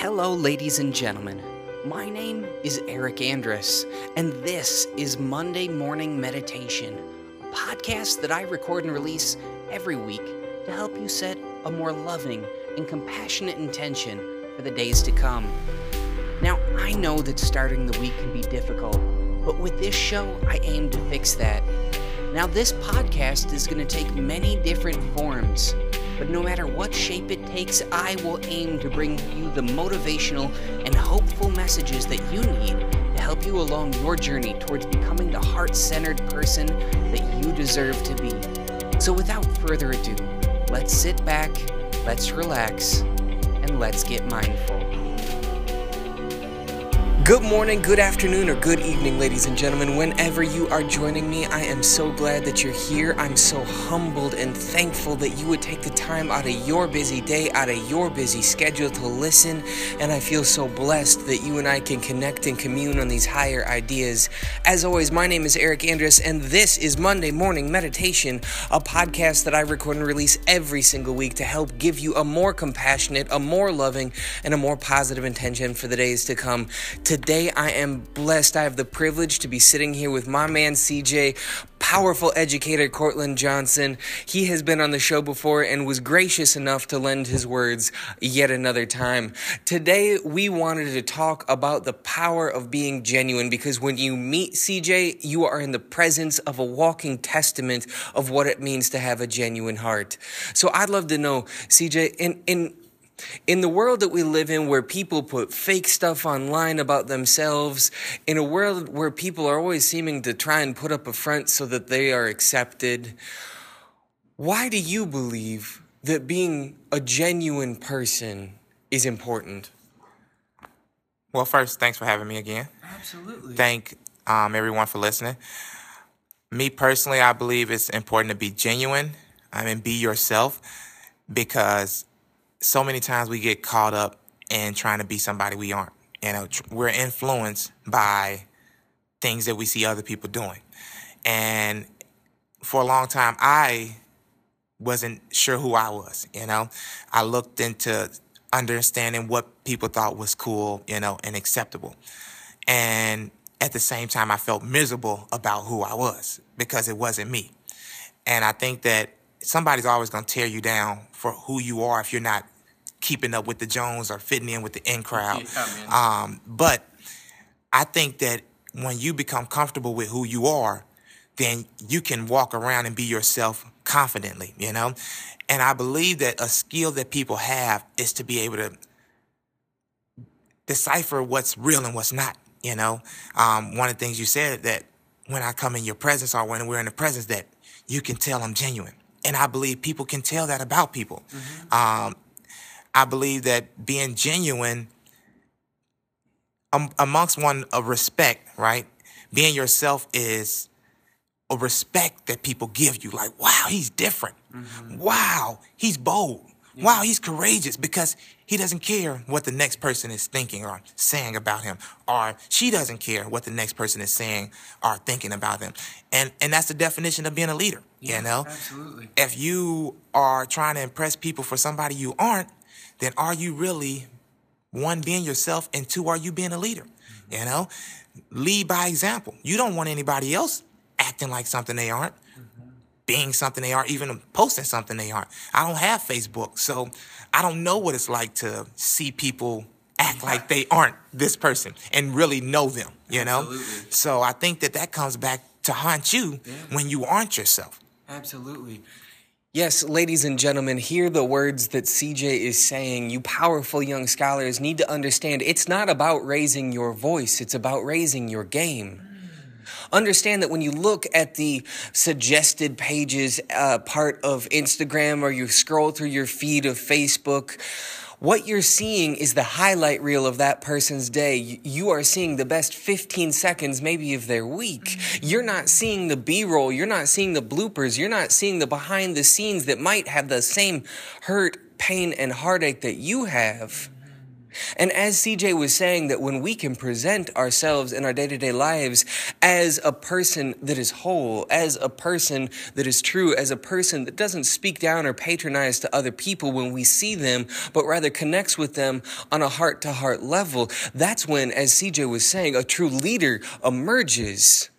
Hello, ladies and gentlemen. My name is Eric Andrus, and this is Monday Morning Meditation, a podcast that I record and release every week to help you set a more loving and compassionate intention for the days to come. Now, I know that starting the week can be difficult, but with this show, I aim to fix that. Now, this podcast is going to take many different forms. But no matter what shape it takes, I will aim to bring you the motivational and hopeful messages that you need to help you along your journey towards becoming the heart centered person that you deserve to be. So, without further ado, let's sit back, let's relax, and let's get mindful. Good morning, good afternoon, or good evening, ladies and gentlemen. Whenever you are joining me, I am so glad that you're here. I'm so humbled and thankful that you would take the time out of your busy day, out of your busy schedule to listen. And I feel so blessed that you and I can connect and commune on these higher ideas. As always, my name is Eric Andrus, and this is Monday Morning Meditation, a podcast that I record and release every single week to help give you a more compassionate, a more loving, and a more positive intention for the days to come. Today, I am blessed. I have the privilege to be sitting here with my man CJ, powerful educator Cortland Johnson. He has been on the show before and was gracious enough to lend his words yet another time. Today, we wanted to talk about the power of being genuine because when you meet CJ, you are in the presence of a walking testament of what it means to have a genuine heart. So I'd love to know, CJ, in, in in the world that we live in, where people put fake stuff online about themselves, in a world where people are always seeming to try and put up a front so that they are accepted, why do you believe that being a genuine person is important? Well, first, thanks for having me again. Absolutely. Thank um, everyone for listening. Me personally, I believe it's important to be genuine. I mean, be yourself because so many times we get caught up in trying to be somebody we aren't. You know, we're influenced by things that we see other people doing. And for a long time, I wasn't sure who I was. You know, I looked into understanding what people thought was cool, you know, and acceptable. And at the same time, I felt miserable about who I was because it wasn't me. And I think that somebody's always going to tear you down for who you are if you're not keeping up with the Jones or fitting in with the in crowd. Yeah, um, but I think that when you become comfortable with who you are, then you can walk around and be yourself confidently, you know? And I believe that a skill that people have is to be able to decipher what's real and what's not, you know? Um, one of the things you said that when I come in your presence or when we're in the presence that you can tell I'm genuine. And I believe people can tell that about people. Mm-hmm. Um, I believe that being genuine um, amongst one of respect, right? Being yourself is a respect that people give you. Like, wow, he's different. Mm-hmm. Wow, he's bold. Yeah. Wow, he's courageous because he doesn't care what the next person is thinking or saying about him, or she doesn't care what the next person is saying or thinking about them. And and that's the definition of being a leader. Yeah, you know, absolutely. If you are trying to impress people for somebody you aren't, then are you really one being yourself and two are you being a leader? Mm-hmm. You know, lead by example. You don't want anybody else acting like something they aren't. Being something they aren't, even posting something they aren't. I don't have Facebook, so I don't know what it's like to see people act like they aren't this person and really know them, you know? Absolutely. So I think that that comes back to haunt you yeah. when you aren't yourself. Absolutely. Yes, ladies and gentlemen, hear the words that CJ is saying. You powerful young scholars need to understand it's not about raising your voice, it's about raising your game. Understand that when you look at the suggested pages uh, part of Instagram or you scroll through your feed of Facebook, what you're seeing is the highlight reel of that person's day. You are seeing the best 15 seconds, maybe of their week. You're not seeing the B roll. You're not seeing the bloopers. You're not seeing the behind the scenes that might have the same hurt, pain, and heartache that you have. And as CJ was saying, that when we can present ourselves in our day to day lives as a person that is whole, as a person that is true, as a person that doesn't speak down or patronize to other people when we see them, but rather connects with them on a heart to heart level, that's when, as CJ was saying, a true leader emerges.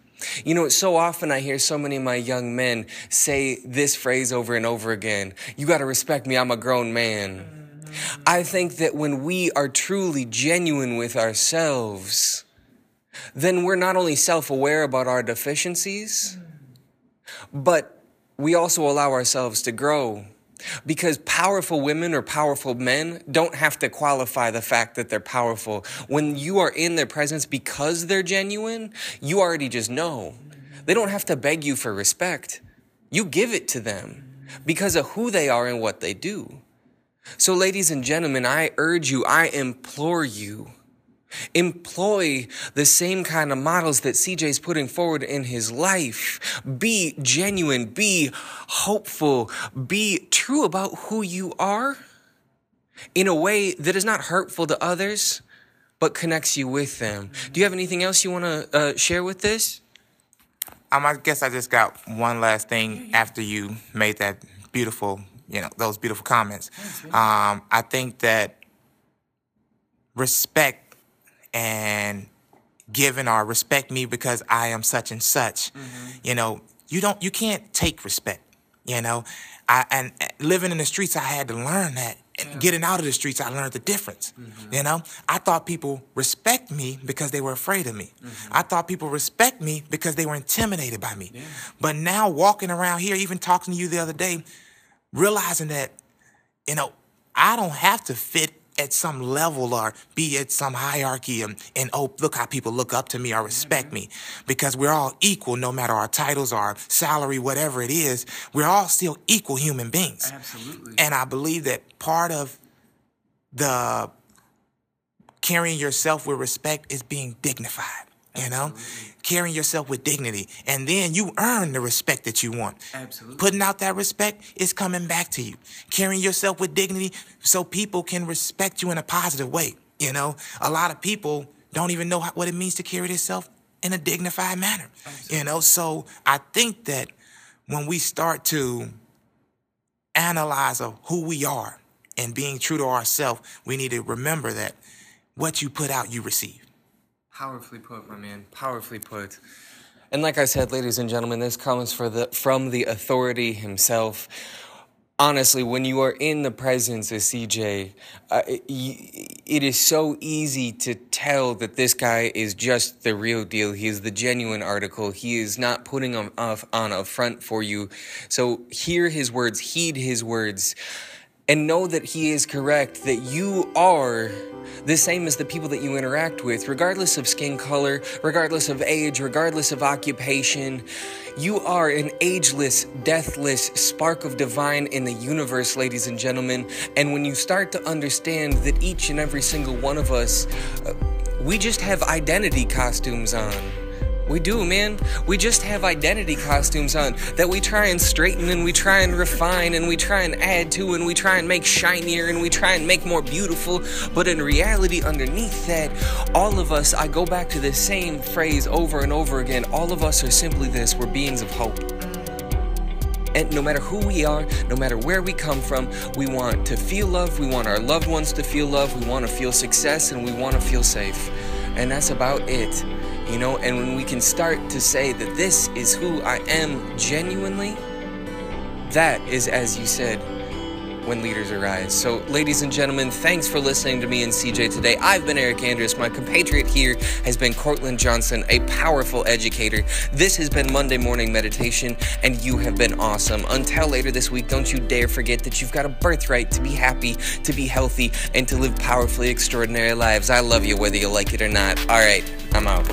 You know, so often I hear so many of my young men say this phrase over and over again You got to respect me, I'm a grown man. I think that when we are truly genuine with ourselves, then we're not only self aware about our deficiencies, but we also allow ourselves to grow. Because powerful women or powerful men don't have to qualify the fact that they're powerful. When you are in their presence because they're genuine, you already just know. They don't have to beg you for respect. You give it to them because of who they are and what they do. So, ladies and gentlemen, I urge you, I implore you, employ the same kind of models that CJ's putting forward in his life. Be genuine, be hopeful, be true about who you are in a way that is not hurtful to others, but connects you with them. Do you have anything else you want to uh, share with this? Um, I guess I just got one last thing after you made that beautiful you know those beautiful comments. Um, I think that respect and giving or respect me because I am such and such. Mm-hmm. You know, you don't you can't take respect. You know, I and living in the streets, I had to learn that. And yeah. getting out of the streets, I learned the difference. Mm-hmm. You know, I thought people respect me because they were afraid of me. Mm-hmm. I thought people respect me because they were intimidated by me. Yeah. But now walking around here, even talking to you the other day, realizing that, you know, I don't have to fit at some level or be at some hierarchy and, and oh, look how people look up to me or respect mm-hmm. me because we're all equal no matter our titles, our salary, whatever it is. We're all still equal human beings. Absolutely. And I believe that part of the carrying yourself with respect is being dignified. You know, carrying yourself with dignity, and then you earn the respect that you want. Absolutely. Putting out that respect is coming back to you. Carrying yourself with dignity so people can respect you in a positive way. You know, a lot of people don't even know what it means to carry themselves in a dignified manner. Absolutely. You know, so I think that when we start to analyze of who we are and being true to ourselves, we need to remember that what you put out, you receive. Powerfully put, my man. Powerfully put. And like I said, ladies and gentlemen, this comes the, from the authority himself. Honestly, when you are in the presence of CJ, uh, it, it is so easy to tell that this guy is just the real deal. He is the genuine article. He is not putting on a front for you. So hear his words, heed his words and know that He is correct, that you are the same as the people that you interact with, regardless of skin color, regardless of age, regardless of occupation. You are an ageless, deathless spark of divine in the universe, ladies and gentlemen. And when you start to understand that each and every single one of us, uh, we just have identity costumes on. We do, man. We just have identity costumes on that we try and straighten and we try and refine and we try and add to and we try and make shinier and we try and make more beautiful. But in reality, underneath that, all of us, I go back to the same phrase over and over again. All of us are simply this we're beings of hope. And no matter who we are, no matter where we come from, we want to feel love, we want our loved ones to feel love, we want to feel success, and we want to feel safe. And that's about it you know, and when we can start to say that this is who I am genuinely, that is, as you said, when leaders arise. So, ladies and gentlemen, thanks for listening to me and CJ today. I've been Eric Andrus. My compatriot here has been Cortland Johnson, a powerful educator. This has been Monday Morning Meditation, and you have been awesome. Until later this week, don't you dare forget that you've got a birthright to be happy, to be healthy, and to live powerfully extraordinary lives. I love you whether you like it or not. All right, I'm out.